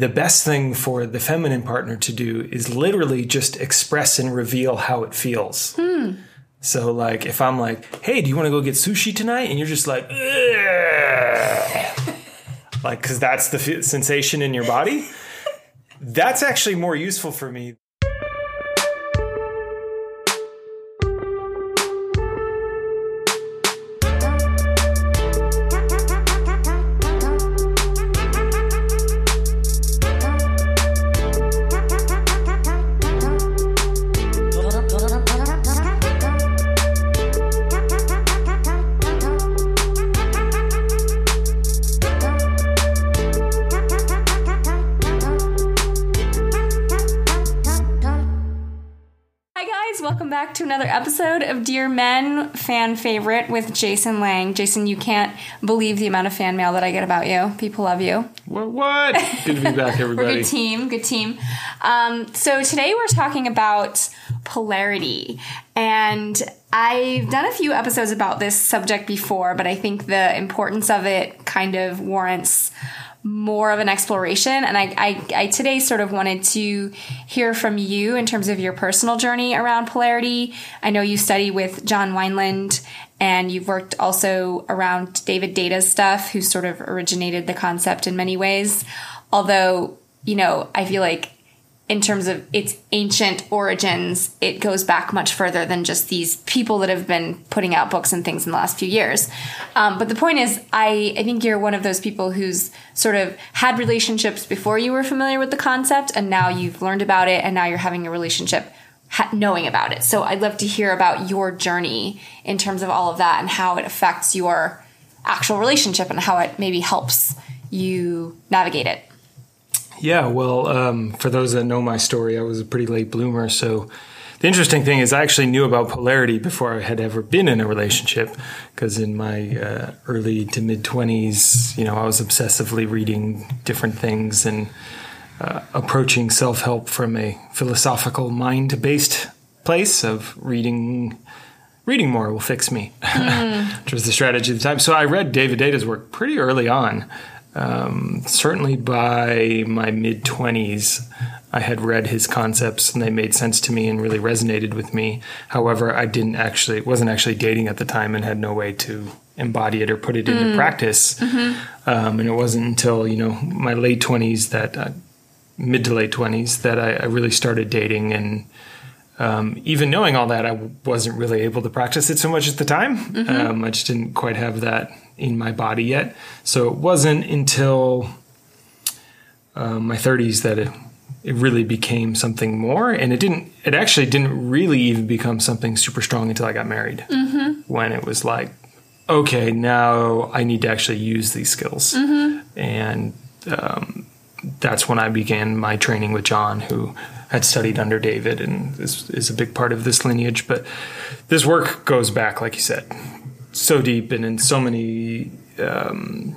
the best thing for the feminine partner to do is literally just express and reveal how it feels. Hmm. So, like, if I'm like, hey, do you want to go get sushi tonight? And you're just like, like, because that's the f- sensation in your body, that's actually more useful for me. To another episode of Dear Men fan favorite with Jason Lang. Jason, you can't believe the amount of fan mail that I get about you. People love you. What? what? Good to be back, everybody. We're a good team, good team. Um, so today we're talking about polarity, and I've done a few episodes about this subject before, but I think the importance of it kind of warrants more of an exploration. And I, I, I today sort of wanted to hear from you in terms of your personal journey around polarity. I know you study with John Wineland and you've worked also around David Deida's stuff, who sort of originated the concept in many ways. Although, you know, I feel like in terms of its ancient origins, it goes back much further than just these people that have been putting out books and things in the last few years. Um, but the point is, I, I think you're one of those people who's sort of had relationships before you were familiar with the concept, and now you've learned about it, and now you're having a relationship ha- knowing about it. So I'd love to hear about your journey in terms of all of that and how it affects your actual relationship and how it maybe helps you navigate it. Yeah, well, um, for those that know my story, I was a pretty late bloomer. So the interesting thing is, I actually knew about polarity before I had ever been in a relationship. Because in my uh, early to mid 20s, you know, I was obsessively reading different things and uh, approaching self help from a philosophical, mind based place of reading. Reading more will fix me, which was the strategy at the time. So I read David Deida's work pretty early on. Um, certainly by my mid 20s, I had read his concepts and they made sense to me and really resonated with me. However, I didn't actually, wasn't actually dating at the time and had no way to embody it or put it into practice. Um, and it wasn't until, you know, my late 20s that, uh, mid to late 20s, that I, I really started dating and um, even knowing all that, I wasn't really able to practice it so much at the time. Um, I just didn't quite have that in my body yet. So it wasn't until um, my 30s that it, it really became something more. And it didn't. It actually didn't really even become something super strong until I got married. When it was like, okay, now I need to actually use these skills, and um, that's when I began my training with John, who had studied under David and is, is a big part of this lineage. But this work goes back, like you said, so deep and in so many um,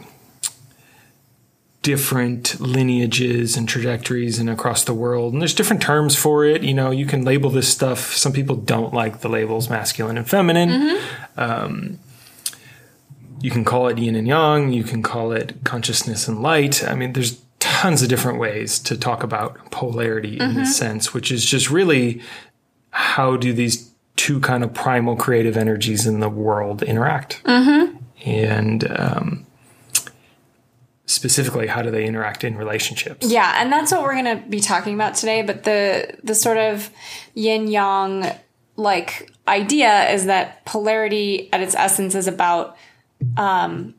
different lineages and trajectories and across the world. And there's different terms for it. You know, you can label this stuff. Some people don't like the labels masculine and feminine. Um, you can call it yin and yang. You can call it consciousness and light. I mean, there's tons of different ways to talk about polarity in this sense, which is just really how do these two kind of primal creative energies in the world interact? And um, specifically, how do they interact in relationships? Yeah, and that's what we're going to be talking about today. But the the sort of yin yang like idea is that polarity at its essence is about um,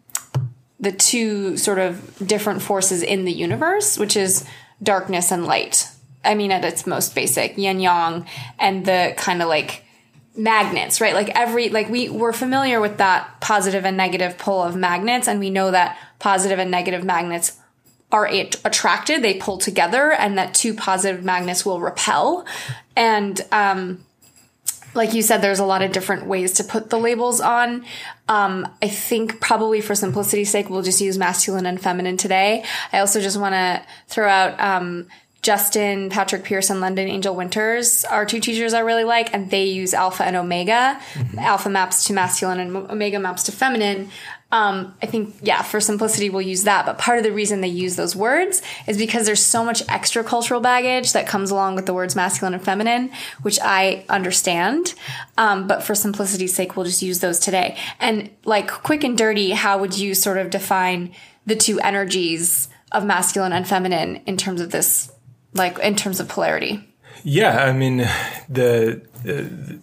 the two sort of different forces in the universe, which is darkness and light. I mean, at its most basic, yin yang, and the kind of like magnets, right? Like every like we we're familiar with that positive and negative pull of magnets, and we know that positive and negative magnets are at- attracted, they pull together, and that two positive magnets will repel. And um, like you said, there's a lot of different ways to put the labels on. Um, I think probably for simplicity's sake, we'll just use masculine and feminine today. I also just want to throw out um, Justin, Patrick Pierce, and London Angel Winters are two teachers I really like, and they use alpha and omega. Alpha maps to masculine, and omega maps to feminine. Um, I think, yeah, for simplicity, we'll use that. But part of the reason they use those words is because there's so much extra cultural baggage that comes along with the words masculine and feminine, which I understand. Um, but for simplicity's sake, we'll just use those today. And like quick and dirty, how would you sort of define the two energies of masculine and feminine in terms of this, like in terms of polarity? Yeah, I mean, the, the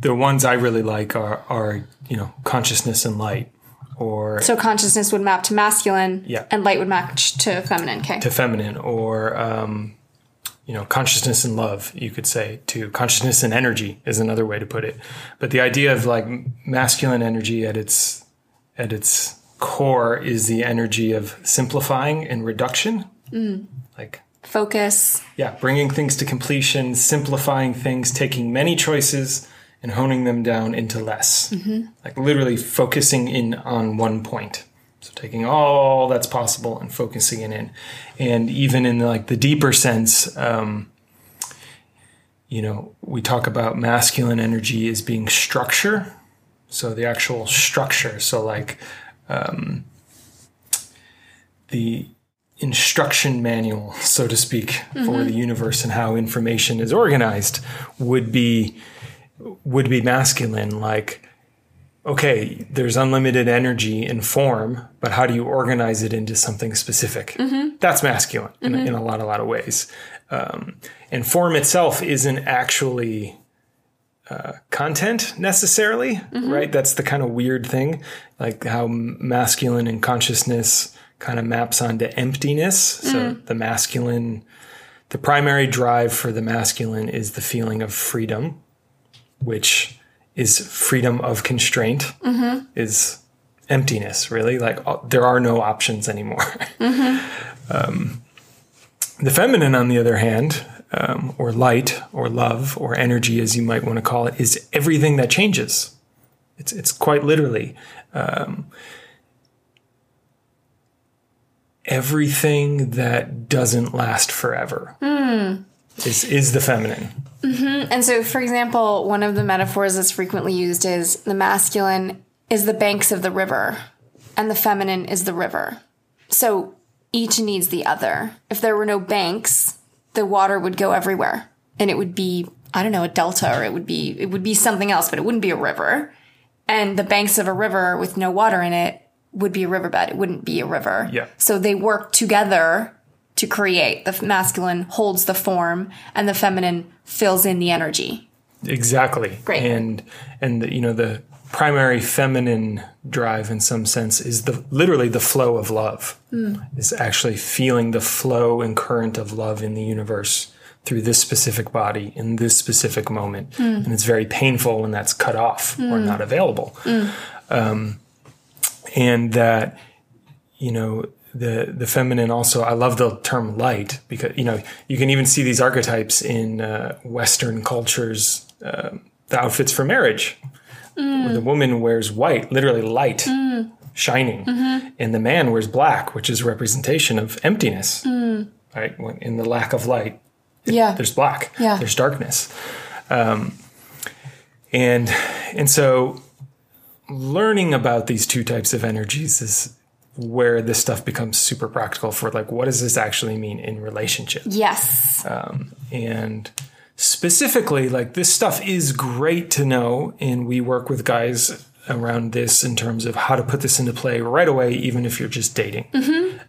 the ones I really like are are you know consciousness and light, or So consciousness would map to masculine, Yeah. and light would match to feminine. Okay. to feminine, or um, you know consciousness and love. You could say to consciousness and energy is another way to put it. But the idea of like masculine energy at its at its core is the energy of simplifying and reduction, like Focus. yeah, bringing things to completion, simplifying things, taking many choices and honing them down into less. Like literally focusing in on one point. So taking all that's possible and focusing it in. And even in like the deeper sense, um, you know, we talk about masculine energy as being structure. So the actual structure. So like um, the instruction manual, so to speak, for the universe and how information is organized would be would be masculine. Like, okay, there's unlimited energy and form, but how do you organize it into something specific? That's masculine in, in a lot, a lot of ways. Um, and form itself isn't actually uh, content necessarily, right? That's the kind of weird thing, like how masculine and consciousness kind of maps onto emptiness. So the masculine, the primary drive for the masculine is the feeling of freedom, which is freedom of constraint, is emptiness, really. Like uh, there are no options anymore. um, the feminine, on the other hand, um, or light, or love, or energy, as you might want to call it, is everything that changes. It's it's quite literally um, everything that doesn't last forever. Hmm. Is is the feminine? Mm-hmm. And so, for example, one of the metaphors that's frequently used is the masculine is the banks of the river, and the feminine is the river. So each needs the other. If there were no banks, the water would go everywhere, and it would be I don't know a delta, or it would be it would be something else, but it wouldn't be a river. And the banks of a river with no water in it would be a riverbed. It wouldn't be a river. Yeah. So they work together to create. The masculine holds the form, and the feminine fills in the energy. Exactly. Great. And and the, you know the primary feminine drive in some sense is the literally the flow of love. Mm. Is actually feeling the flow and current of love in the universe through this specific body in this specific moment. Mm. And it's very painful when that's cut off or mm. not available. Um, and that you know the the feminine also i love the term light because you know you can even see these archetypes in uh, western cultures um the outfits for marriage. Where the woman wears white literally light shining. And the man wears black which is a representation of emptiness. Right? When- in the lack of light Yeah. there's black. Yeah. there's darkness. Um, and and so learning about these two types of energies is where this stuff becomes super practical for like what does this actually mean in relationship? Yes. and specifically like this stuff is great to know and we work with guys around this in terms of how to put this into play right away even if you're just dating.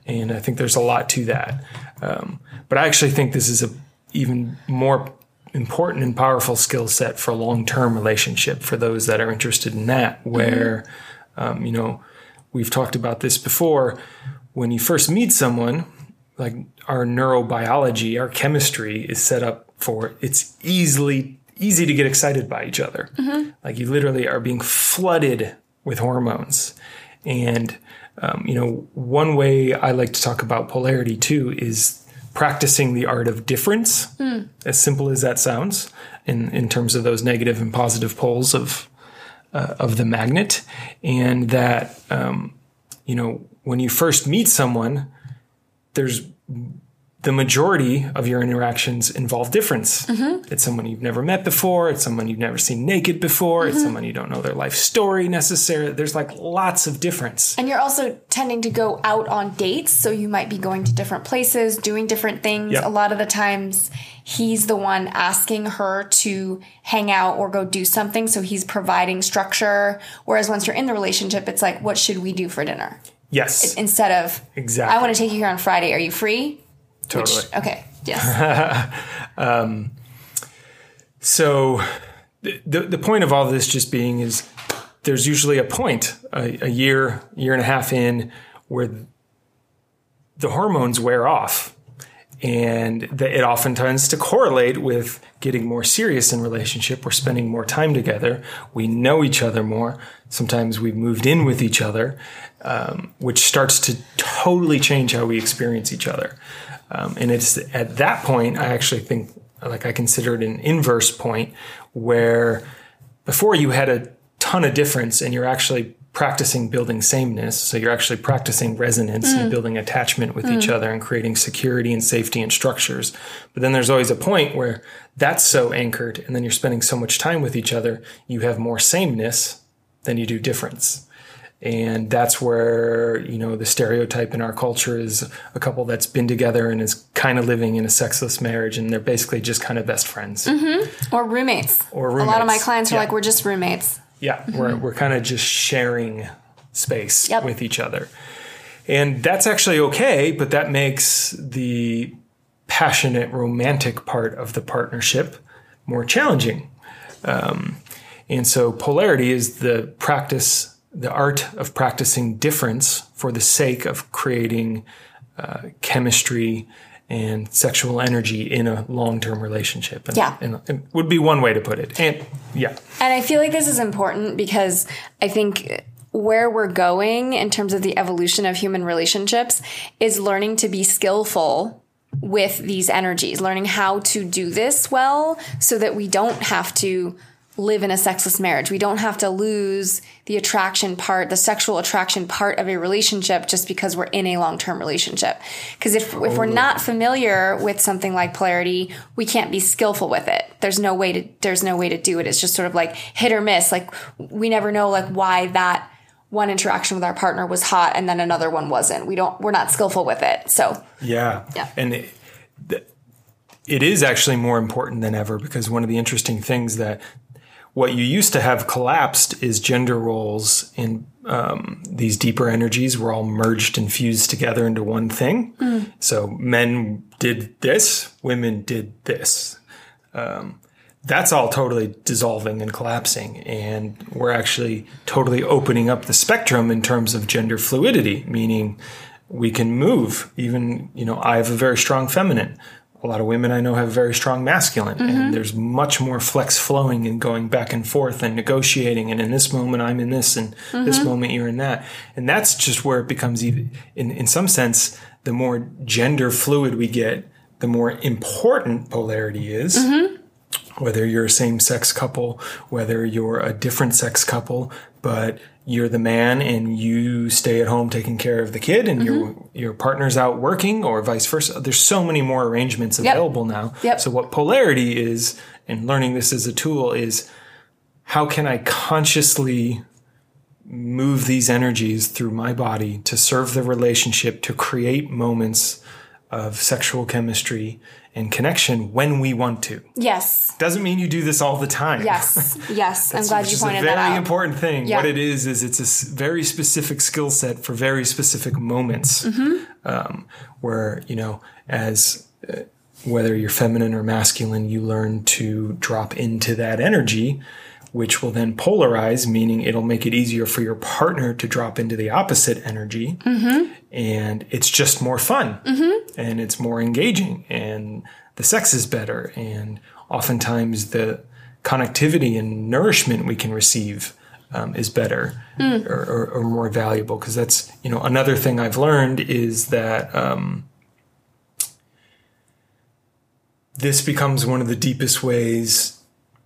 And i think there's a lot to that. Um, but i actually think this is a even more important and powerful skill set for long-term relationship for those that are interested in that where um, you know we've talked about this before when you first meet someone like our neurobiology, our chemistry is set up for it's easily easy to get excited by each other. Like you literally are being flooded with hormones. And um, you know, one way I like to talk about polarity too is practicing the art of difference. As simple as that sounds, in in terms of those negative and positive poles of uh, of the magnet, and that um, you know when you first meet someone, there's the majority of your interactions involve difference. Mm-hmm. It's someone you've never met before. It's someone you've never seen naked before. Mm-hmm. It's someone you don't know their life story necessarily. There's like lots of difference. And you're also tending to go out on dates, so you might be going to different places, doing different things. Yep. A lot of the times, he's the one asking her to hang out or go do something, so he's providing structure. Whereas once you're in the relationship, it's like, what should we do for dinner? Yes, Instead of, Exactly. I want to take you here on Friday. Are you free? Totally. Okay, yes. So the, the the point of all this just being is there's usually a point a, a year year and a half in where the hormones wear off and that it often tends to correlate with getting more serious in relationship we're spending more time together we know each other more sometimes we've moved in with each other um, which starts to totally change how we experience each other um, and it's at that point i actually think like i consider it an inverse point where before you had a ton of difference and you're actually practicing building sameness. So you're actually practicing resonance and building attachment with each other and creating security and safety and structures. But then there's always a point where that's so anchored and then you're spending so much time with each other you have more sameness than you do difference and that's where you know the stereotype in our culture is a couple that's been together and is kind of living in a sexless marriage and they're basically just kind of best friends or roommates. Or roommates. A lot of my clients are Yeah. like, we're just roommates. Yeah, we're, we're kind of just sharing space Yep. with each other. And that's actually okay, but that makes the passionate, romantic part of the partnership more challenging. Um, and so, polarity is the practice, the art of practicing difference for the sake of creating uh, chemistry and sexual energy in a long-term relationship. And, Yeah. and, and would be one way to put it. And yeah, And I feel like this is important because I think where we're going in terms of the evolution of human relationships is learning to be skillful with these energies, learning how to do this well so that we don't have to live in a sexless marriage. We don't have to lose the attraction part, the sexual attraction part of a relationship just because we're in a long-term relationship. Because if, if we're not oh. familiar with something like polarity, we can't be skillful with it. There's no way to, there's no way to do it. It's just sort of like hit or miss. Like we never know like why that one interaction with our partner was hot and then another one wasn't. We don't, we're not skillful with it. So Yeah. Yeah. And it, it is actually more important than ever because one of the interesting things that what you used to have collapsed is gender roles in um, these deeper energies were all merged and fused together into one thing. So men did this, women did this. Um, that's all totally dissolving and collapsing. And we're actually totally opening up the spectrum in terms of gender fluidity, meaning we can move. Even, you know, I have a very strong feminine. A lot of women I know have very strong masculine, and mm-hmm. there's much more flex flowing and going back and forth and negotiating. And in this moment, I'm in this, and this mm-hmm. moment, you're in that. And that's just where it becomes even, in, in some sense, the more gender fluid we get, the more important polarity is mm-hmm. whether you're a same sex couple, whether you're a different sex couple, but you're the man and you stay at home taking care of the kid and your mm-hmm. your partner's out working or vice versa. There's so many more arrangements available now. Yep. So what polarity is and learning this as a tool is how can I consciously move these energies through my body to serve the relationship to create moments of sexual chemistry and connection when we want to. yes, Doesn't mean you do this all the time. yes, yes. I'm glad you pointed that out. Very important thing. Yeah. What it is is it's a very specific skill set for very specific moments, Mm-hmm. um, where you know, as uh, whether you're feminine or masculine, you learn to drop into that energy, which will then polarize, meaning it'll make it easier for your partner to drop into the opposite energy, Mm-hmm. and it's just more fun, and it's more engaging, and the sex is better, and oftentimes the connectivity and nourishment we can receive um, is better or, or, or more valuable. Because that's you know another thing I've learned is that um, this becomes one of the deepest ways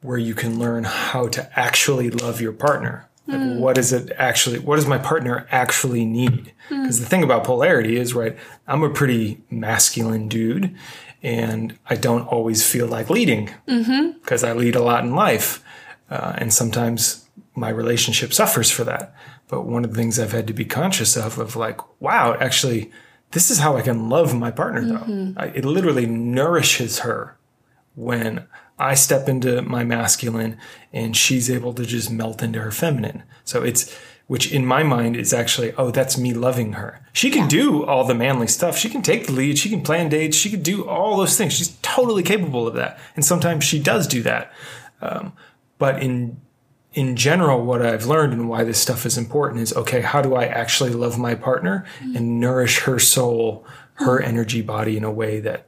where you can learn how to actually love your partner Like, hmm. what is it actually? What does my partner actually need? Hmm. Because the thing about polarity is, right? I'm a pretty masculine dude, and I don't always feel like leading mm-hmm. because I lead a lot in life, uh, and sometimes my relationship suffers for that. But one of the things I've had to be conscious of, of like, wow, actually, this is how I can love my partner. Though mm-hmm. I, it literally nourishes her when I step into my masculine and she's able to just melt into her feminine. So it's, which in my mind is actually, oh, that's me loving her. She can do all the manly stuff. She can take the lead. She can plan dates. She can do all those things. She's totally capable of that. And sometimes she does do that. Um, but in, in general, what I've learned and why this stuff is important is okay, how do I actually love my partner and nourish her soul, her energy body in a way that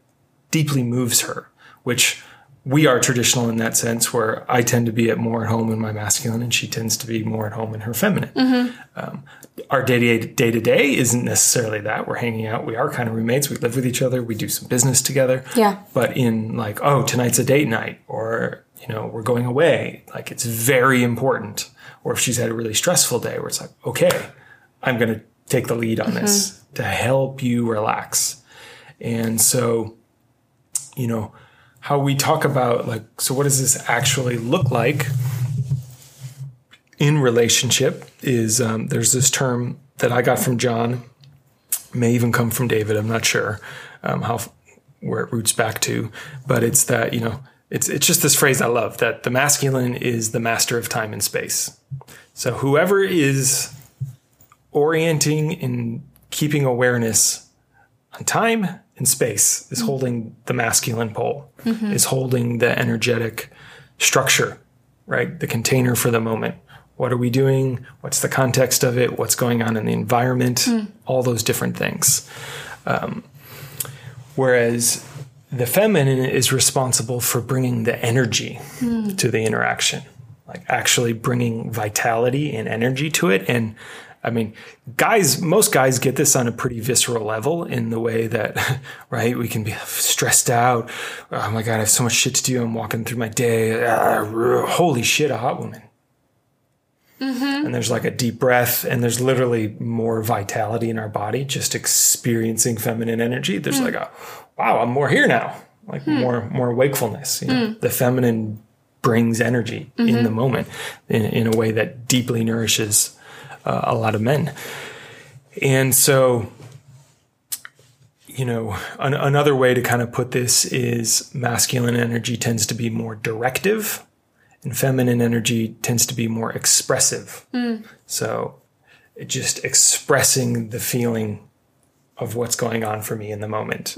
deeply moves her, which we are traditional in that sense where I tend to be at more at home in my masculine and she tends to be more at home in her feminine. Um, our day to day to day isn't necessarily that. We're hanging out. We are kind of roommates. We live with each other. We do some business together. Yeah. But in like, oh, tonight's a date night or, you know, we're going away. Like it's very important. Or if she's had a really stressful day where it's like, okay, I'm going to take the lead on this to help you relax. And so, you know, how we talk about like so what does this actually look like in relationship is um, there's this term that i got from john may even come from david i'm not sure um, how where it roots back to but it's that you know it's it's just this phrase i love that the masculine is the master of time and space. So whoever is orienting and keeping awareness on time and space is mm-hmm. holding the masculine pole, mm-hmm. is holding the energetic structure, right? The container for the moment. What are we doing? What's the context of it? What's going on in the environment? Hmm. All those different things. Um, whereas the feminine is responsible for bringing the energy hmm. to the interaction, like actually bringing vitality and energy to it. And I mean, guys, most guys get this on a pretty visceral level in the way that, right, we can be stressed out. Oh my God, I have so much shit to do. I'm walking through my day. Ah, holy shit, a hot woman. Mm-hmm. And there's like a deep breath, and there's literally more vitality in our body just experiencing feminine energy. There's hmm. like a, wow, I'm more here now, like hmm. more more wakefulness. You know? Hmm. The feminine brings energy in mm-hmm. the moment in, in a way that deeply nourishes uh, a lot of men. And so, you know, an, another way to kind of put this is masculine energy tends to be more directive, and feminine energy tends to be more expressive. So, it just expressing the feeling of what's going on for me in the moment,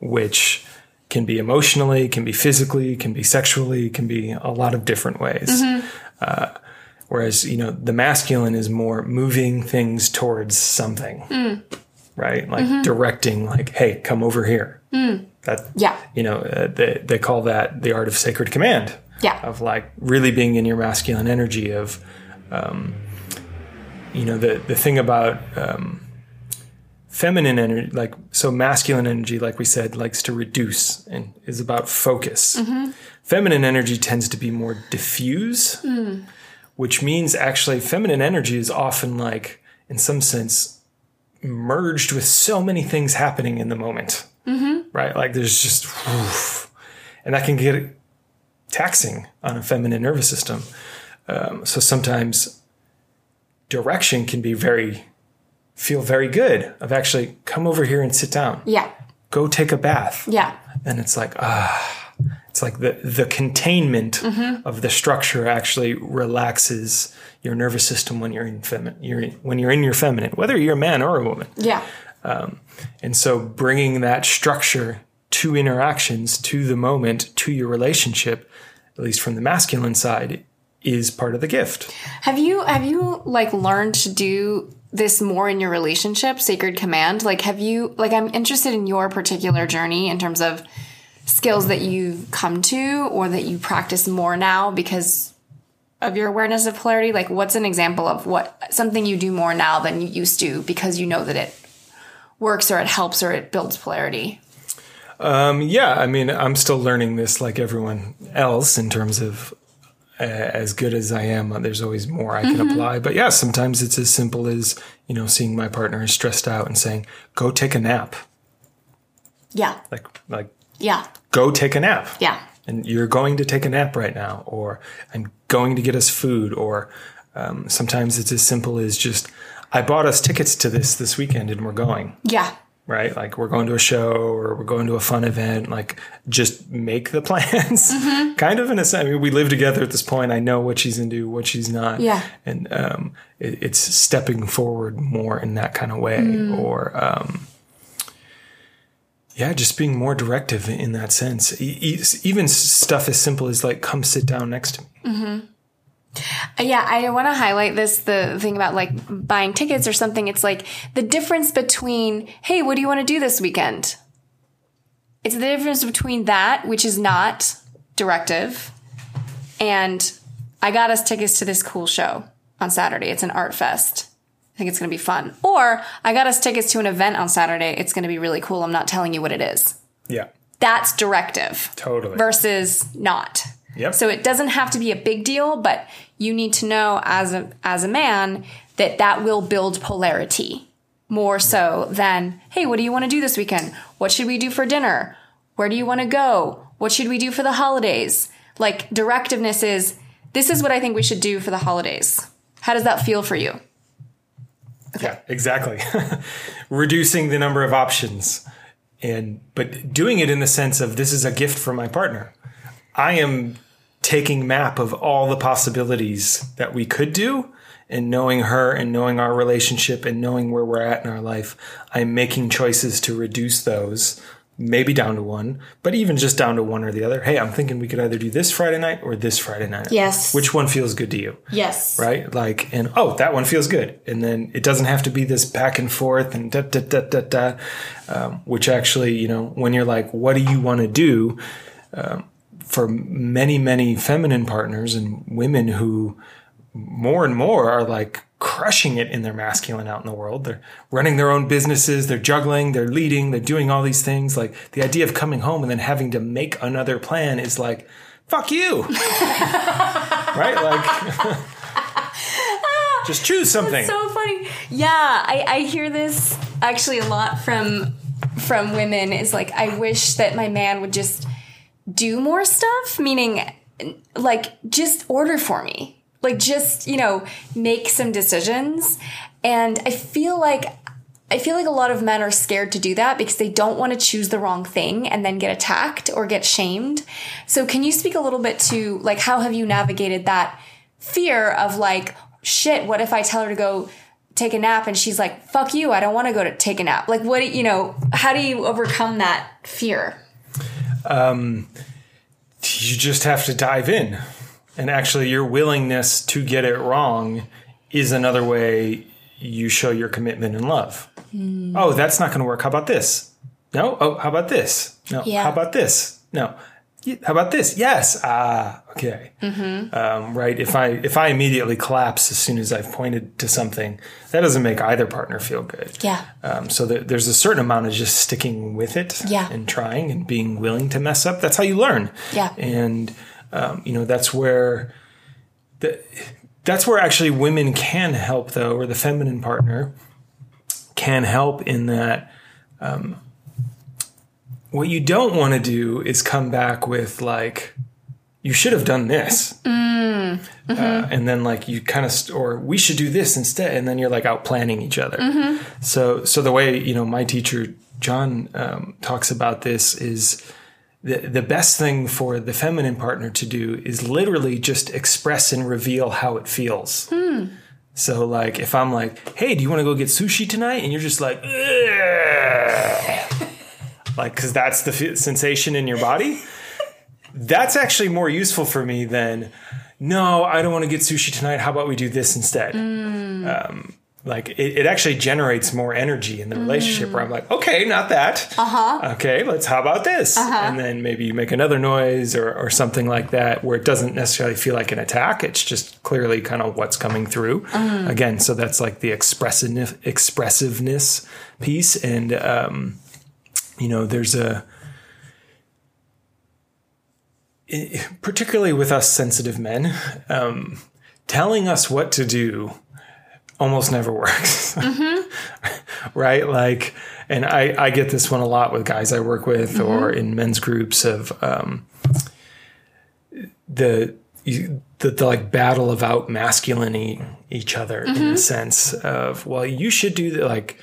which can be emotionally, can be physically, can be sexually, can be a lot of different ways. Uh, whereas, you know, the masculine is more moving things towards something, right? Like directing, like, hey, come over here. That, Yeah. you know, uh, they, they call that the art of sacred command Yeah. of like really being in your masculine energy of um, you know the the thing about um, feminine energy like so masculine energy like we said likes to reduce and is about focus feminine energy tends to be more diffuse which means actually feminine energy is often like in some sense merged with so many things happening in the moment right like there's just woof, and that can get taxing on a feminine nervous system. Um, so sometimes direction can be very, feel very good of actually come over here and sit down, Yeah. go take a bath. Yeah. And it's like, ah, it's like the, the containment mm-hmm. of the structure actually relaxes your nervous system when you're in feminine, you're in, when you're in your feminine, whether you're a man or a woman. Yeah. Um, and so bringing that structure to interactions, to the moment, to your relationship, at least from the masculine side, is part of the gift. Have you have you like learned to do this more in your relationship, sacred command? Like have you like I'm interested in your particular journey in terms of skills that you've come to or that you practice more now because of your awareness of polarity? Like what's an example of what something you do more now than you used to because you know that it works or it helps or it builds polarity? Um, yeah, I mean, I'm still learning this like everyone else in terms of, uh, as good as I am, uh, there's always more I can apply. But yeah, sometimes it's as simple as, you know, seeing my partner is stressed out and saying, go take a nap. Yeah. Like, like, Yeah. go take a nap. Yeah. And you're going to take a nap right now, or I'm going to get us food, or um, sometimes it's as simple as just, I bought us tickets to this this weekend and we're going. Yeah. right? Like we're going to a show or we're going to a fun event. Like just make the plans. kind of in a sense. I mean, we live together at this point. I know what she's into, what she's not. Yeah. And um, it, it's stepping forward more in that kind of way, or um, yeah, just being more directive in that sense. Even stuff as simple as like, come sit down next to me. Mm-hmm. Uh, yeah, I want to highlight this the thing about like buying tickets or something. It's like the difference between, hey, what do you want to do this weekend? It's the difference between that, which is not directive, and I got us tickets to this cool show on Saturday. It's an art fest. I think it's going to be fun. Or I got us tickets to an event on Saturday. It's going to be really cool. I'm not telling you what it is. Yeah, That's directive totally. versus not. Yep. So it doesn't have to be a big deal, but you need to know as a as a man that that will build polarity more so than hey, what do you want to do this weekend? What should we do for dinner? Where do you want to go? What should we do for the holidays? Like directiveness is this is what I think we should do for the holidays. How does that feel for you? Yeah, exactly. Reducing the number of options and but doing it in the sense of this is a gift for my partner. I am taking map of all the possibilities that we could do and knowing her and knowing our relationship and knowing where we're at in our life, I'm making choices to reduce those maybe down to one, but even just down to one or the other. Hey, I'm thinking we could either do this Friday night or this Friday night. Yes. Which one feels good to you? Yes. right? Like, and oh, that one feels good, and then it doesn't have to be this back and forth and da da da da da. Um, which actually, you know, when you're like, what do you want to do? Um, for many, many feminine partners and women who more and more are like crushing it in their masculine out in the world. They're running their own businesses, they're juggling, they're leading, they're doing all these things. Like the idea of coming home and then having to make another plan is like, fuck you. right? Like, just choose something. so funny. Yeah, I, I hear this actually a lot from from women. Is like I wish that my man would just do more stuff. Meaning, like just order for me. Like just you know make some decisions. And I feel like I feel like a lot of men are scared to do that because they don't want to choose the wrong thing and then get attacked or get shamed. So can you speak a little bit to like how have you navigated that fear of like shit, what if I tell her to go take a nap and she's like fuck you, I don't want to go to take a nap. Like what you know, how do you overcome that fear? Um you just have to dive in. And actually, your willingness to get it wrong is another way you show your commitment and love. Oh, that's not going to work. How about this? No. Oh, how about this? No. Yeah. How about this? No. How about this? Yes. Ah, okay. Um, right. If I if I immediately collapse as soon as I've pointed to something, that doesn't make either partner feel good. Yeah. Um, so there, there's a certain amount of just sticking with it Yeah. and trying and being willing to mess up. That's how you learn. Yeah. And um, you know that's where the, that's where actually women can help though, or the feminine partner can help in that. Um, what you don't want to do is come back with like, you should have done this. Uh, and then like you kind of st- or we should do this instead and then you're like out planning each other so so the way you know my teacher john um, talks about this is the, the best thing for the feminine partner to do is literally just express and reveal how it feels. So like if i'm like hey do you want to go get sushi tonight? and you're just like like because that's the f- sensation in your body. That's actually more useful for me than no i don't want to get sushi tonight. How about we do this instead? Um, like it, it actually generates more energy in the relationship where i'm like okay not that. Uh-huh. Okay let's how about this? And then maybe you make another noise or, or something like that where it doesn't necessarily feel like an attack. It's just clearly kind of what's coming through. Again so that's like the expressiveness expressiveness piece. And um, you know there's a particularly with us sensitive men, um, telling us what to do almost never works. Mm-hmm. right? Like, and I, I get this one a lot with guys I work with mm-hmm. or in men's groups of um, the, you, the, the like battle of out masculining each other in the mm-hmm. sense of, well, you should do that. Like,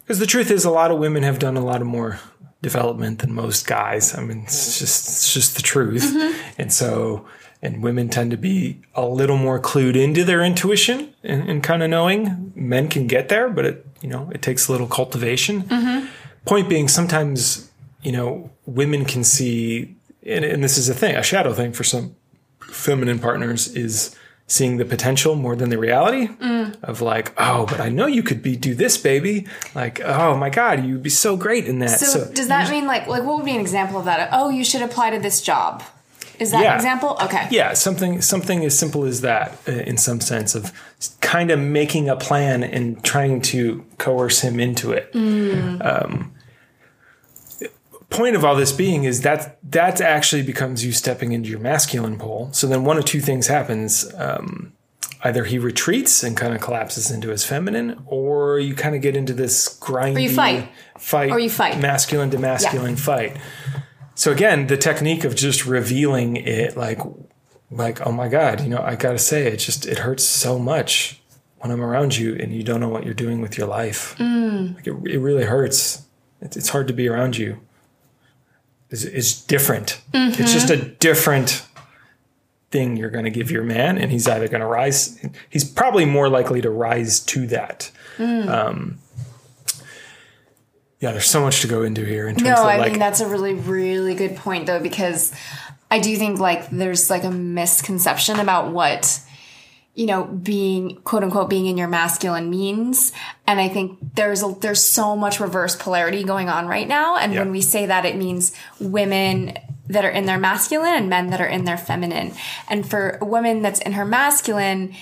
because the truth is, a lot of women have done a lot of more development than most guys. I mean, it's just it's just the truth. And so, and women tend to be a little more clued into their intuition and, and kind of knowing. Men can get there, but it you know it takes a little cultivation. Mm-hmm. Point being, sometimes you know women can see, and, and this is a thing, a shadow thing for some feminine partners is seeing the potential more than the reality mm. of like, oh, but I know you could be do this, baby. Like, oh my God, you'd be so great in that. So, does that mean like like what would be an example of that? Oh, you should apply to this job. Is that Yeah. an example? Okay. yeah, something something as simple as that, uh, in some sense of kind of making a plan and trying to coerce him into it. Um, point of all this being is that that actually becomes you stepping into your masculine pole. So then one of two things happens. Um, either he retreats and kind of collapses into his feminine, or you kind of get into this grindy you fight. fight, Or you fight. masculine to masculine fight. So again, the technique of just revealing it, like, like, oh my god, you know, I gotta say, it just it hurts so much when I'm around you and you don't know what you're doing with your life. Mm. Like it, it really hurts. It's, it's hard to be around you. It's, it's different. It's just a mm-hmm. different thing you're going to give your man, and he's either going to rise. He's probably more likely to rise to that. Mm. Um, yeah, there's so much to go into here in terms No, of I like mean that's a really really good point though because I do think like there's like a misconception about what you know being quote unquote being in your masculine means. And I think there's a, there's so much reverse polarity going on right now. And Yeah. when we say that it means women that are in their masculine and men that are in their feminine. And for a woman that's in her masculine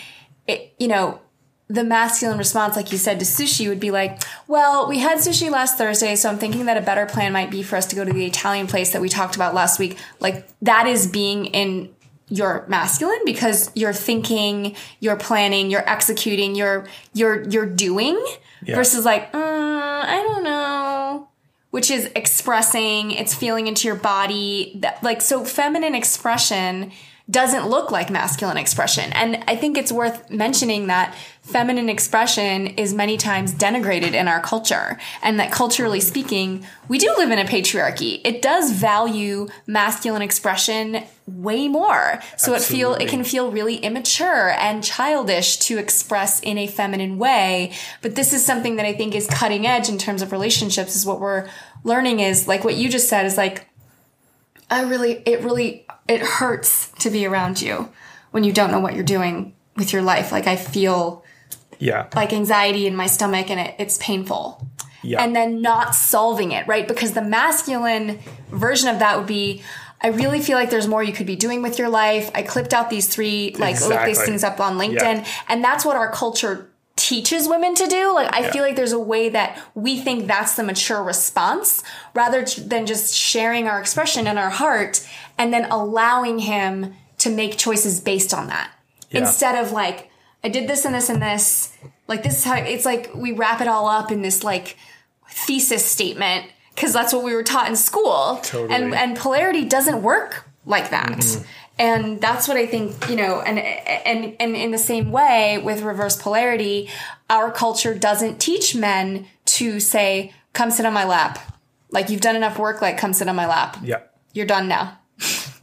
it you know the masculine response, like you said, to sushi would be like, well, we had sushi last Thursday, so I'm thinking that a better plan might be for us to go to the Italian place that we talked about last week. Like, that is being in your masculine because you're thinking, you're planning, you're executing, you're, you're, you're doing versus like, uh, I don't know. Which is expressing, it's feeling into your body. That, like, so feminine expression doesn't look like masculine expression. And I think it's worth mentioning that feminine expression is many times denigrated in our culture. And that culturally speaking, we do live in a patriarchy. It does value masculine expression way more. So it feel it can feel really immature and childish to express in a feminine way. But this is something that I think is cutting edge in terms of relationships is what we're learning is like what you just said is like I really, it really, it hurts to be around you when you don't know what you're doing with your life. Like I feel yeah, like anxiety in my stomach and it, it's painful. yeah, And then not solving it, right? Because the masculine version of that would be, I really feel like there's more you could be doing with your life. I clipped out these three, like, look these things up on LinkedIn. Yeah. And that's what our culture teaches women to do. Like, I feel like there's a way that we think that's the mature response rather than just sharing our expression and our heart and then allowing him to make choices based on that. Yeah. Instead of like, I did this and this and this. Like, this is how it's like we wrap it all up in this like thesis statement because that's what we were taught in school. Totally. And and polarity doesn't work like that. Mm-hmm. And that's what I think, you know, and and and in the same way with reverse polarity, our culture doesn't teach men to say, "Come sit on my lap." Like you've done enough work, like come sit on my lap. yeah, You're done now.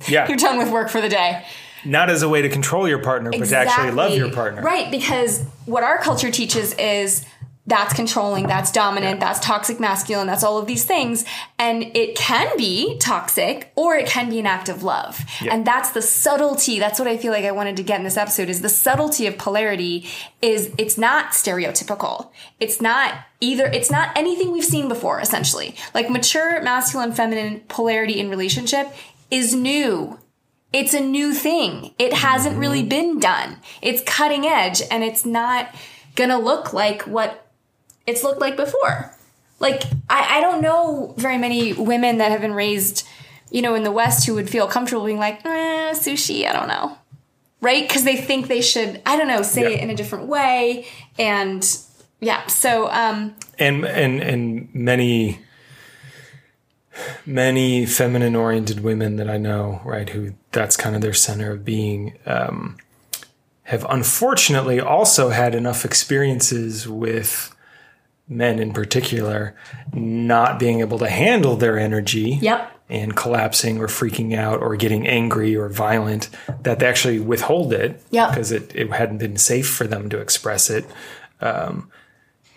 yeah. You're done with work for the day. Not as a way to control your partner, but to actually love your partner. Right, because what our culture teaches is that's controlling, that's dominant, that's toxic masculine, that's all of these things. And it can be toxic or it can be an act of love. And that's the subtlety. That's what I feel like I wanted to get in this episode is the subtlety of polarity is it's not stereotypical. It's not either, it's not anything we've seen before, essentially. Like mature masculine, feminine polarity in relationship is new. It's a new thing. It hasn't really mm-hmm. been done. It's cutting edge and it's not gonna look like what it's looked like before. Like, I, I don't know very many women that have been raised you know, in the West who would feel comfortable being like, eh, sushi, I don't know. Right? Because they think they should, I don't know, say Yeah. it in a different way. And yeah, so um, and and and many many feminine oriented women that I know, right, who that's kind of their center of being, um, have unfortunately also had enough experiences with men in particular not being able to handle their energy Yep. and collapsing or freaking out or getting angry or violent that they actually withhold it Yep. because it, it hadn't been safe for them to express it um,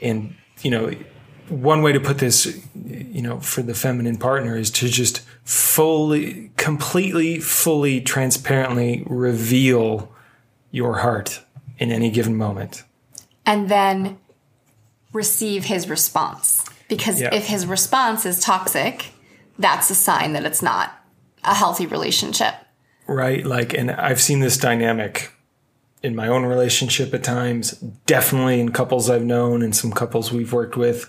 and you know one way to put this you know for the feminine partner is to just fully completely fully transparently reveal your heart in any given moment and then receive his response. Because Yeah. if his response is toxic, that's a sign that it's not a healthy relationship. right like and i've seen this dynamic in my own relationship at times definitely in couples i've known and some couples we've worked with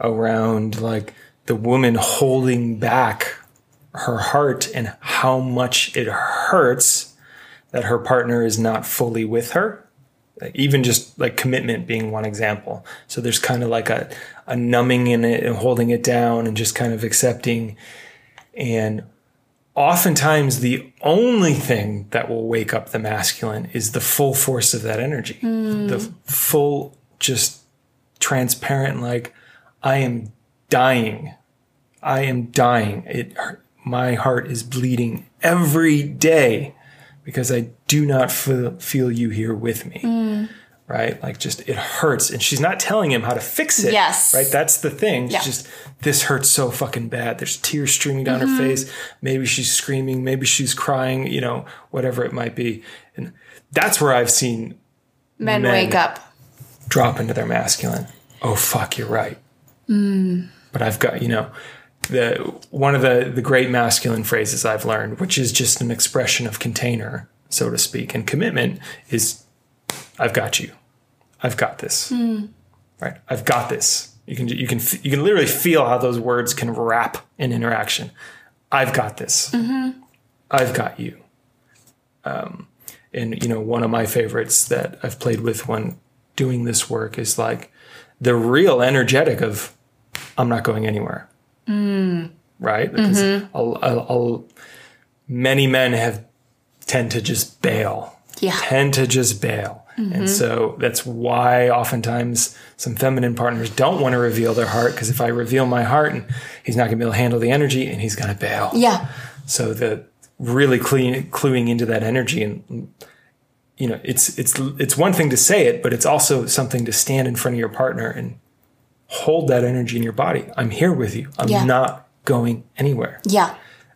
around like the woman holding back her heart and how much it hurts that her partner is not fully with her even just like commitment being one example. So there's kind of like a, a numbing in it and holding it down and just kind of accepting. And oftentimes the only thing that will wake up the masculine is the full force of that energy. Mm. The full just transparent like i am dying. I am dying. It my heart is bleeding every day because i do not feel, feel you here with me right like just it hurts and she's not telling him how to fix it Yes. right that's the thing Yeah. Just this hurts so fucking bad there's tears streaming down Mm-hmm. her face maybe she's screaming maybe she's crying you know whatever it might be and that's where i've seen Men, Men. wake up. drop into their masculine oh fuck you're right Mm. but i've got you know the one of the the great masculine phrases i've learned which is just an expression of container so to speak and commitment is i've got you. I've got this. Right? I've got this. You can you can you can literally feel how those words can wrap an interaction. I've got this. I've got you. Um, and you know one of my favorites that i've played with when doing this work is like the real energetic of i'm not going anywhere right? Because I'll, I'll, I'll, many men have tend to just bail. Yeah. tend to just bail. And mm-hmm. so that's why oftentimes some feminine partners don't want to reveal their heart because if i reveal my heart and he's not going to be able to handle the energy and he's going to bail. Yeah. so the really clean, cluing into that energy and you know it's it's it's one thing to say it but it's also something to stand in front of your partner and hold that energy in your body. I'm here with you. I'm Yeah. not going anywhere. Yeah.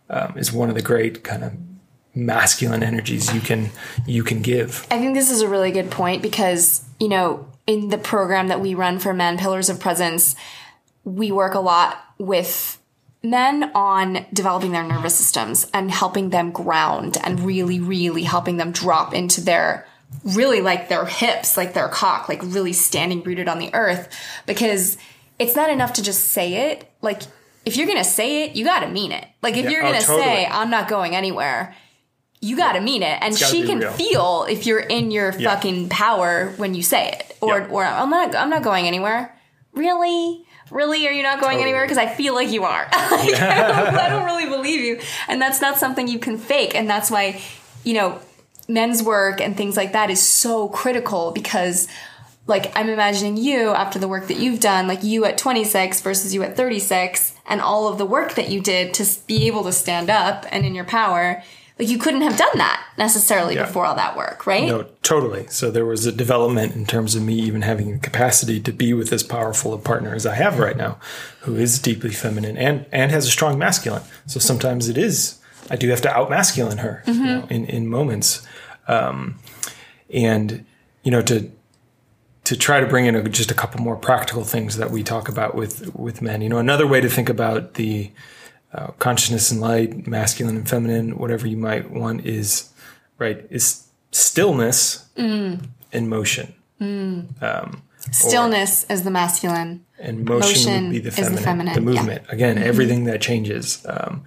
um, is one of the great kind of masculine energies you can you can give. I think this is a really good point because, you know, in the program that we run for men, Pillars of Presence, we work a lot with men on developing their nervous systems and helping them ground and really, really helping them drop into their really like their hips, like their cock, like really standing rooted on the earth. Because it's not enough to just say it. Like, if you're gonna say it, you gotta mean it. Like, if you're oh, gonna totally. say, I'm not going anywhere, you got to mean it. And she can real. feel if you're in your fucking power when you say it. Or Yeah. or I'm not I'm not going anywhere. Really? Really? Are you not going Totally. anywhere? Because I feel like you are. Like, I, don't, I don't really believe you. And that's not something you can fake. And that's why you know men's work and things like that is so critical because like I'm imagining you after the work that you've done, like you at 26 versus you at 36, and all of the work that you did to be able to stand up and in your power, like you couldn't have done that necessarily Yeah. before all that work, right? no totally. So there was a development in terms of me even having the capacity to be with as powerful a partner as i have right now who is deeply feminine and and has a strong masculine. So sometimes it is i do have to out masculine her you know, in in moments. Um, and you know to to try to bring in a, just a couple more practical things that we talk about with with men. You know, another way to think about the uh, consciousness and light, masculine and feminine, whatever you might want, is right is stillness and motion. Stillness is the masculine. And motion, Motion would be the is the feminine, feminine, the yeah. movement. Again, everything that changes. Um,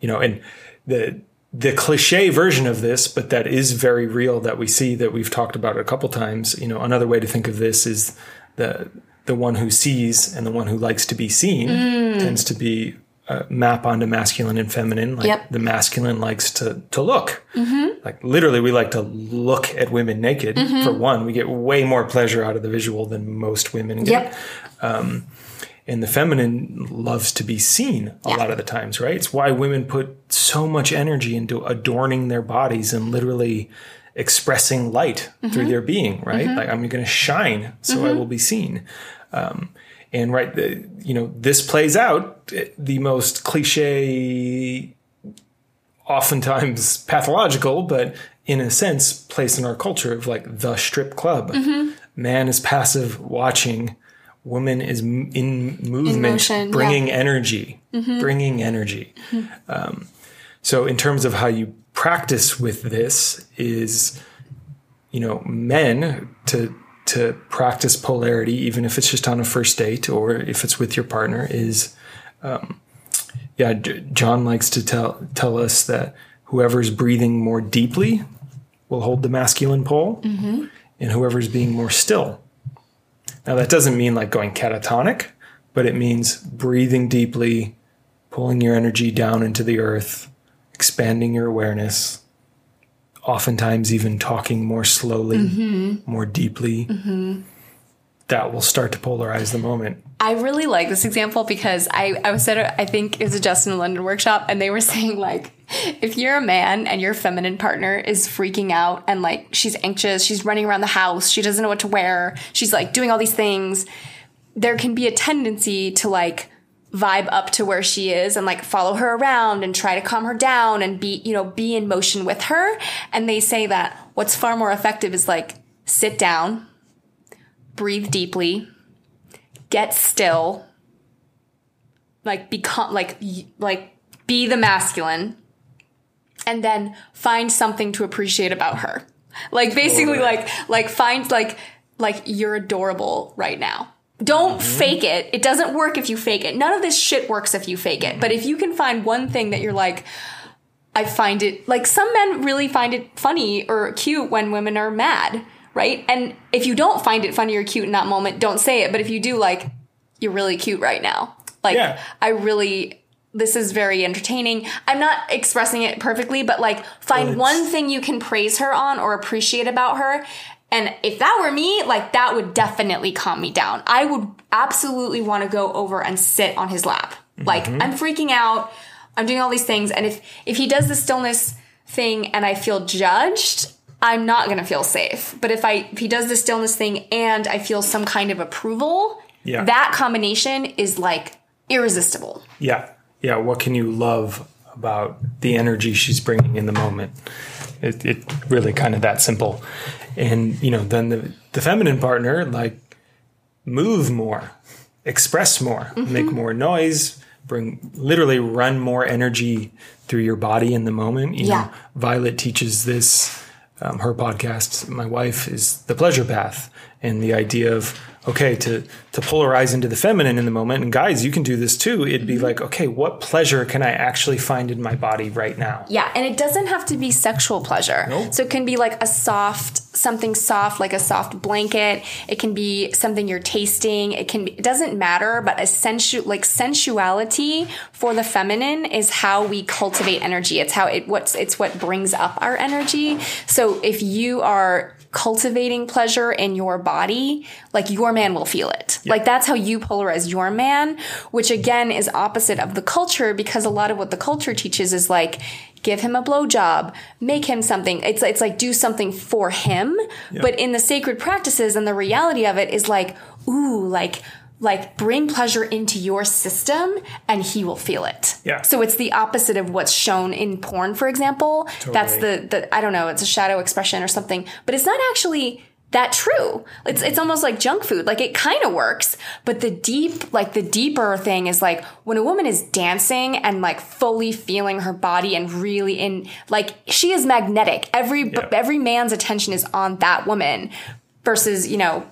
you know, and the the cliche version of this, but that is very real that we see that we've talked about a couple times. You know, another way to think of this is the the one who sees and the one who likes to be seen Mm. tends to be uh, map onto masculine and feminine. Like Yep. Mm-hmm. the masculine likes to to look. Like literally, we like to look at women naked. For one, we get way more pleasure out of the visual than most women get Yep. And the feminine loves to be seen a lot of the times, right? It's why women put so much energy into adorning their bodies and literally expressing light through their being, right? Like I'm going to shine, so I will be seen. Um, and right, the, you know, this plays out eh, the most cliche, oftentimes pathological, but in a sense, place in our culture of like the strip club. Man is passive watching woman is in movement, motion, bringing energy, bringing energy. Um, so, in terms of how you practice with this, is you know, men to to practice polarity, even if it's just on a first date or if it's with your partner, is um, yeah. J- John likes to tell tell us that whoever's breathing more deeply will hold the masculine pole, and whoever's being more still now, that doesn't mean like going catatonic, but it means breathing deeply, pulling your energy down into the earth, expanding your awareness, oftentimes even talking more slowly, mm-hmm. more deeply. Mm-hmm. That will start to polarize the moment. I really like this example because I, I was at a, I think it was a Justin London workshop and they were saying like if you're a man and your feminine partner is freaking out and like she's anxious, she's running around the house, she doesn't know what to wear, she's like doing all these things, there can be a tendency to like vibe up to where she is and like follow her around and try to calm her down and be, you know, be in motion with her. And they say that what's far more effective is like sit down, breathe deeply, get still, like become like like be the masculine, and then find something to appreciate about her. Like basically, like like find like like you're adorable right now. Don't mm-hmm. fake it. It doesn't work if you fake it. None of this shit works if you fake it. But if mm-hmm. you can find one thing that you're like, I find it like some men really find it funny or cute when women are mad, right? And if you don't find it funny or cute in that moment, don't say it. But if you do, like, you're really cute right now. Like, Yeah. I really, this is very entertaining. I'm not expressing it perfectly, but like, find it's- one thing you can praise her on or appreciate about her. And if that were me, like, that would definitely calm me down. I would absolutely want to go over and sit on his lap. Mm-hmm. Like, I'm freaking out. I'm doing all these things. And if, if he does the stillness thing and I feel judged, I'm not going to feel safe. But if I, if he does the stillness thing and I feel some kind of approval, Yeah. that combination is like irresistible. Yeah. Yeah. What can you love about the energy she's bringing in the moment? It, it really kind of that simple. And, you know, then the, the feminine partner, like, move more, express more, make more noise, bring literally run more energy through your body in the moment. You Yeah. know, Violet teaches this. Um, her podcast, my wife, is the pleasure path, and the idea of okay to to polarize into the feminine in the moment. And guys, you can do this too. It'd be mm-hmm. like, okay, what pleasure can I actually find in my body right now? Yeah, and it doesn't have to be sexual pleasure. Nope. So it can be like a soft, something soft, like a soft blanket. It can be something you're tasting. It can. Be, it doesn't matter, but a sensu like sensuality for the feminine is how we cultivate energy. It's how it what's it's what brings up our energy. So if you are cultivating pleasure in your body, like your man will feel it. Like that's how you polarize your man, which again is opposite of the culture because a lot of what the culture teaches is like give him a blowjob, make him something. It's it's like do something for him. But in the sacred practices and the reality of it is like, ooh, like like bring pleasure into your system and he will feel it. Yeah. So it's the opposite of what's shown in porn, for example. Totally. That's the the I don't know, it's a shadow expression or something, but it's not actually that true. It's it's almost like junk food. Like it kind of works, but the deep like the deeper thing is like when a woman is dancing and like fully feeling her body and really in like she is magnetic. Every Yeah. every man's attention is on that woman versus, you know,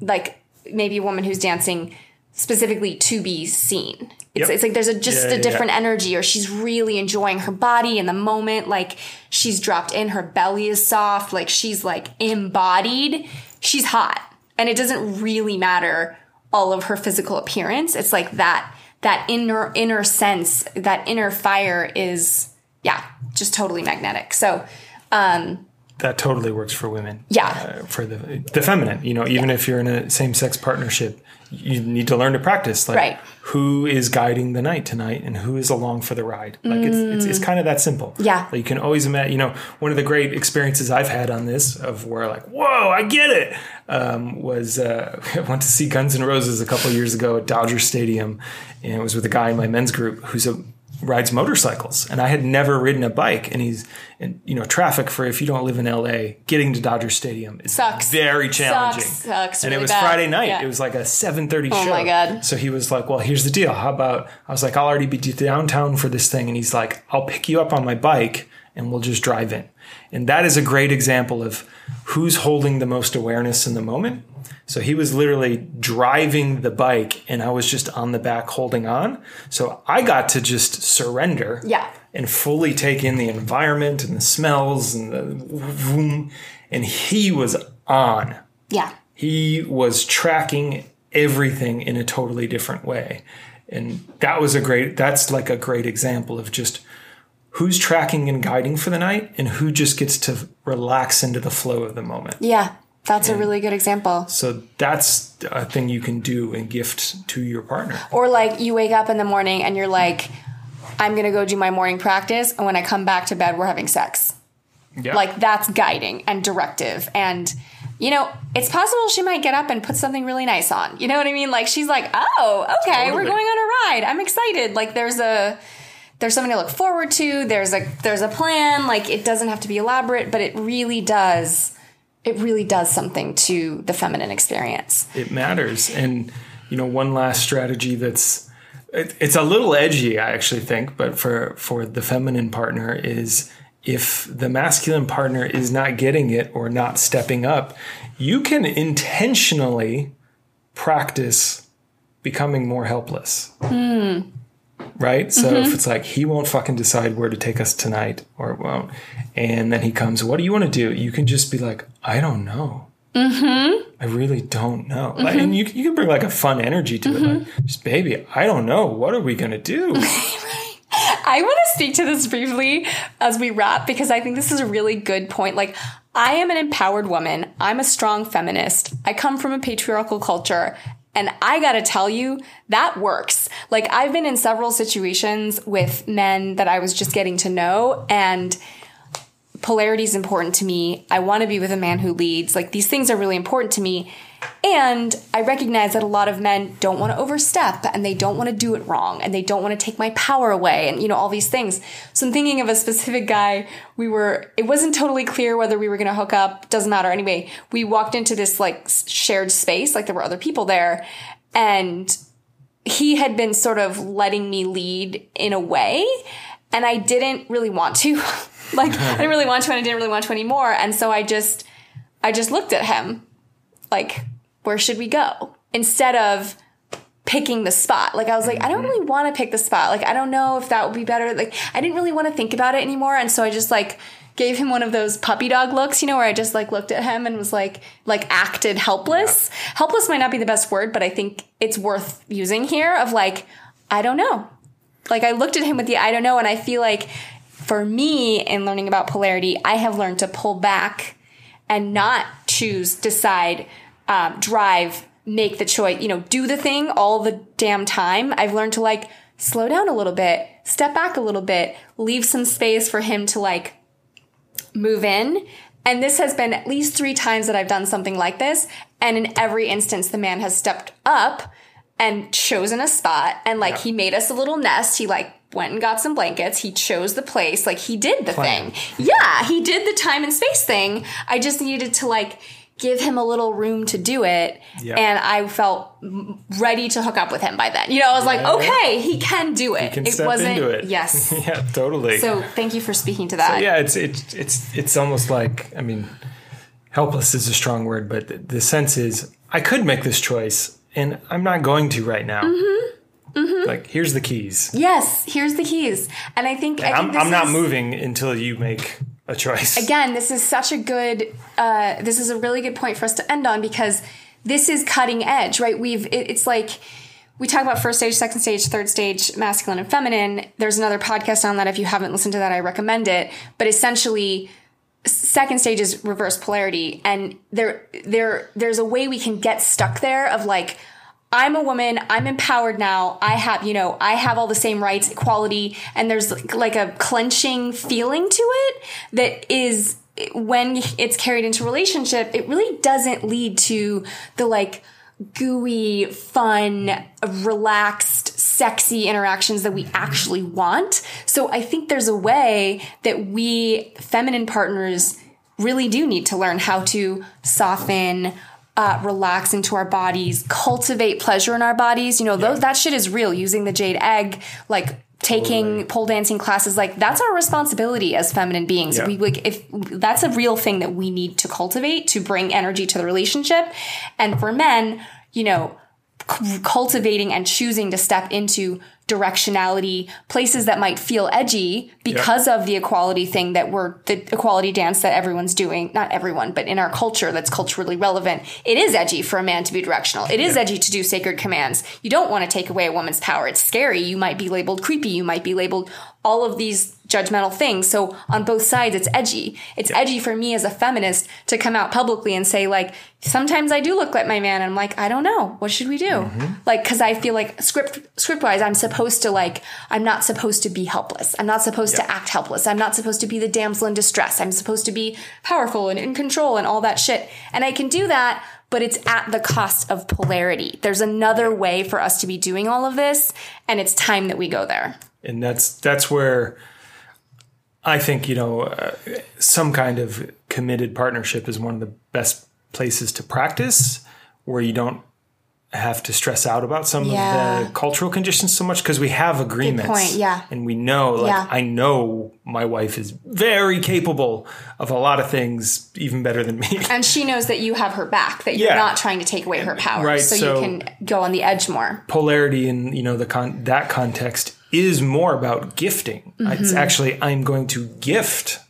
like maybe a woman who's dancing specifically to be seen. It's, Yep. it's like there's a just Yeah, a different yeah. energy, or she's really enjoying her body in the moment. Like she's dropped in, her belly is soft, like she's like embodied. She's hot, and it doesn't really matter all of her physical appearance. It's like that that inner inner sense, that inner fire is yeah, just totally magnetic. So um, that totally works for women. Yeah. Uh, for the the feminine, you know, even if you're in a same sex partnership, you need to learn to practice. Like, Right. who is guiding the night tonight, and who is along for the ride? Like, it's, it's it's kind of that simple. Mm. Yeah. Like, you can always imagine. You know, one of the great experiences I've had on this of where like, whoa, I get it. Um, was uh, I went to see Guns N' Roses a couple years ago at Dodger Stadium, and it was with a guy in my men's group who's a rides motorcycles and I had never ridden a bike and he's and you know traffic for if you don't live in LA getting to Dodger Stadium is Sucks. very challenging Sucks, sucks and it was bad. Friday night Yeah. it was like a 7:30 Oh show my God. so he was like well here's the deal how about I was like I'll already be downtown for this thing and he's like I'll pick you up on my bike and we'll just drive in and that is a great example of who's holding the most awareness in the moment so he was literally driving the bike and I was just on the back holding on. So I got to just surrender Yeah. and fully take in the environment and the smells and the vroom. And he was on. yeah, He was tracking everything in a totally different way. And that was a great, that's like a great example of just who's tracking and guiding for the night and who just gets to relax into the flow of the moment. yeah. That's a really good example. So that's a thing you can do and gift to your partner. Or like you wake up in the morning and you're like, I'm gonna go do my morning practice, and when I come back to bed, we're having sex. Yeah. Like that's guiding and directive. And you know, it's possible she might get up and put something really nice on. You know what I mean? Like she's like, oh, okay, we're going on a ride. I'm excited. Like there's a there's something to look forward to. There's a there's a plan. Like it doesn't have to be elaborate, but it really does it really does something to the feminine experience. it matters. And you know, one last strategy that's it, it's a little edgy, I actually think, but for for the feminine partner is if the masculine partner is not getting it or not stepping up, you can intentionally practice becoming more helpless. Hmm. Right? So if mm-hmm. it's like he won't fucking decide where to take us tonight or it won't, and then he comes, what do you want to do? You can just be like, I don't know. Mm-hmm. I really don't know. Like, mm-hmm. and you, you can bring like a fun energy to it. Like, just, baby, I don't know. What are we going to do? I want to speak to this briefly as we wrap because I think this is a really good point. Like, I am an empowered woman. I'm a strong feminist. I come from a patriarchal culture. And I gotta tell you, that works. Like, I've been in several situations with men that I was just getting to know, and polarity is important to me. I want to be with a man who leads. Like these things are really important to me. And I recognize that a lot of men don't want to overstep and they don't want to do it wrong and they don't want to take my power away and you know all these things. So I'm thinking of a specific guy. We were it wasn't totally clear whether we were going to hook up, doesn't matter anyway. We walked into this like shared space like there were other people there and he had been sort of letting me lead in a way and I didn't really want to. like I didn't really want to and I didn't really want to anymore. And so I just I just looked at him like where should we go? Instead of picking the spot. Like I was like I don't mm-hmm. really want to pick the spot. Like I don't know if that would be better. Like I didn't really want to think about it anymore and so I just like gave him one of those puppy dog looks, you know, where I just like looked at him and was like like acted helpless. Helpless might not be the best word, but I think it's worth using here of like I don't know. Like I looked at him with the I don't know, and I feel like for me in learning about polarity, I have learned to pull back and not choose, decide, um, drive, make the choice, you know, do the thing all the damn time. I've learned to like slow down a little bit, step back a little bit, leave some space for him to like move in. And this has been at least three times that I've done something like this. And in every instance, the man has stepped up and chosen a spot. And like he made us a little nest. He like went and got some blankets. He chose the place. Like he did the Plan. thing. Yeah, he did the time and space thing. I just needed to like give him a little room to do it. Yeah. And I felt ready to hook up with him by then. You know, I was like, okay, he can do it. Can it wasn't, it. yes. yeah, totally. So thank you for speaking to that. yeah, it's it's it's it's almost like I mean, helpless is a strong word, but the, the sense is I could make this choice and I'm not going to right now. Mm-hmm. Like, here's the keys. Yes, here's the keys. And I think, I think I'm, I'm not moving until you make a choice. again, this is such a good, uh, this is a really good point for us to end on because this is cutting edge, right? We've, it, it's like, we talk about first stage, second stage, third stage, masculine and feminine. There's another podcast on that. If you haven't listened to that, I recommend it. But essentially, second stage is reverse polarity and there there there's a way we can get stuck there of like I'm a woman, I'm empowered now. I have, you know, I have all the same rights, equality, and there's like, a clenching feeling to it that is when it's carried into relationship, it really doesn't lead to the like gooey, fun, relaxed, sexy interactions that we actually want. So I think there's a way that we feminine partners really do need to learn how to soften, uh, relax into our bodies, cultivate pleasure in our bodies. You know, those, that shit is real. Using the jade egg, like taking pole dancing classes, like that's our responsibility as feminine beings. Yeah. We like if that's a real thing that we need to cultivate to bring energy to the relationship. And for men, you know, c- cultivating and choosing to step into directionality, places that might feel edgy because of the equality thing that we're, the equality dance that everyone's doing. Not everyone, but in our culture that's culturally relevant. It is edgy for a man to be directional. It is edgy to do sacred commands. You don't want to take away a woman's power. It's scary. You might be labeled creepy. You might be labeled all of these judgmental things. So on both sides, it's edgy. It's edgy for me as a feminist to come out publicly and say like, sometimes I do look like my man. And I'm like, I don't know. What should we do? Mm-hmm. Like, cause I feel like script, script wise, I'm supposed to like, I'm not supposed to be helpless. I'm not supposed to act helpless. I'm not supposed to be the damsel in distress. I'm supposed to be powerful and in control and all that shit. And I can do that. But it's at the cost of polarity. There's another way for us to be doing all of this, and it's time that we go there. and that's that's where I think you know uh, some kind of committed partnership is one of the best places to practice, where you don't have to stress out about some Yeah. of the cultural conditions so much because we have agreements. point, yeah. and we know. Like Yeah. I know my wife is very capable of a lot of things, even better than me. And she knows that you have her back, that you're Yeah. not trying to take away her power. Right, so, so- you can go on the edge more. polarity in you know the con- that context is more about gifting. Mm-hmm. It's actually I'm going to gift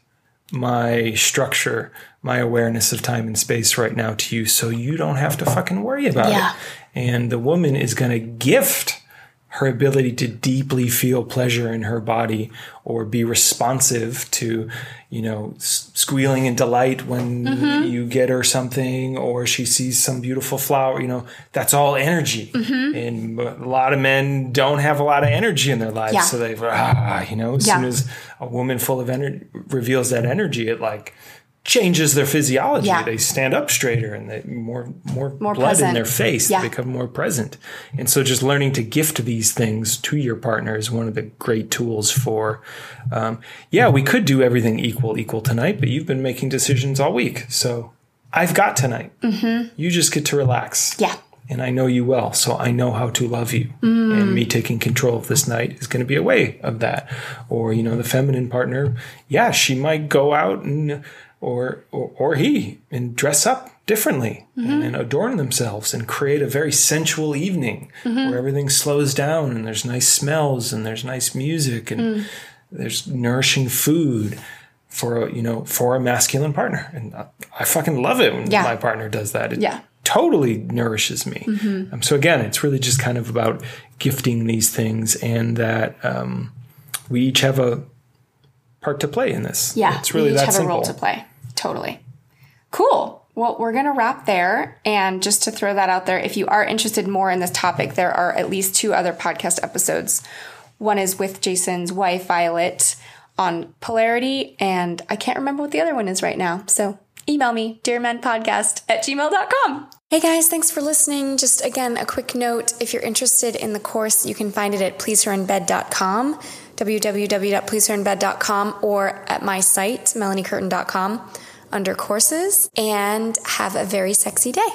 my structure, my awareness of time and space right now to you, so you don't have to fucking worry about Yeah. it. And the woman is going to gift her ability to deeply feel pleasure in her body or be responsive to, you know, squealing in delight when Mm-hmm. you get her something or she sees some beautiful flower, you know, that's all energy. Mm-hmm. And a lot of men don't have a lot of energy in their lives. Yeah. So they, ah, you know, as Yeah. soon as a woman full of energy reveals that energy, it like changes their physiology. Yeah. They stand up straighter and they more, more, More blood present. in their face. Yeah. They become more present. And so just learning to gift these things to your partner is one of the great tools for, um, yeah, we could do everything equal, equal tonight, but you've been making decisions all week. So I've got tonight. Mm-hmm. You just get to relax. Yeah. And I know you well, so I know how to love you. And me taking control of this night is going to be a way of that. Or, you know, the feminine partner, yeah, she might go out and, or, or, or he, and dress up differently and, and adorn themselves and create a very sensual evening where everything slows down and there's nice smells and there's nice music and there's nourishing food for a, you know for a masculine partner and I, I fucking love it when Yeah. my partner does that it Yeah. totally nourishes me um, so again it's really just kind of about gifting these things and that um, we each have a part to play in this Yeah. it's really we each that have simple a role to play. Totally. Cool. Well, we're going to wrap there. And just to throw that out there, if you are interested more in this topic, there are at least two other podcast episodes. One is with Jason's wife, Violet, on polarity. And I can't remember what the other one is right now. So email me, dearmenpodcast at gmail.com. Hey guys, thanks for listening. Just again, a quick note if you're interested in the course, you can find it at pleaseherinbed.com, www.pleaseherinbed.com, or at my site, melaniecurtin.com, under courses, and have a very sexy day.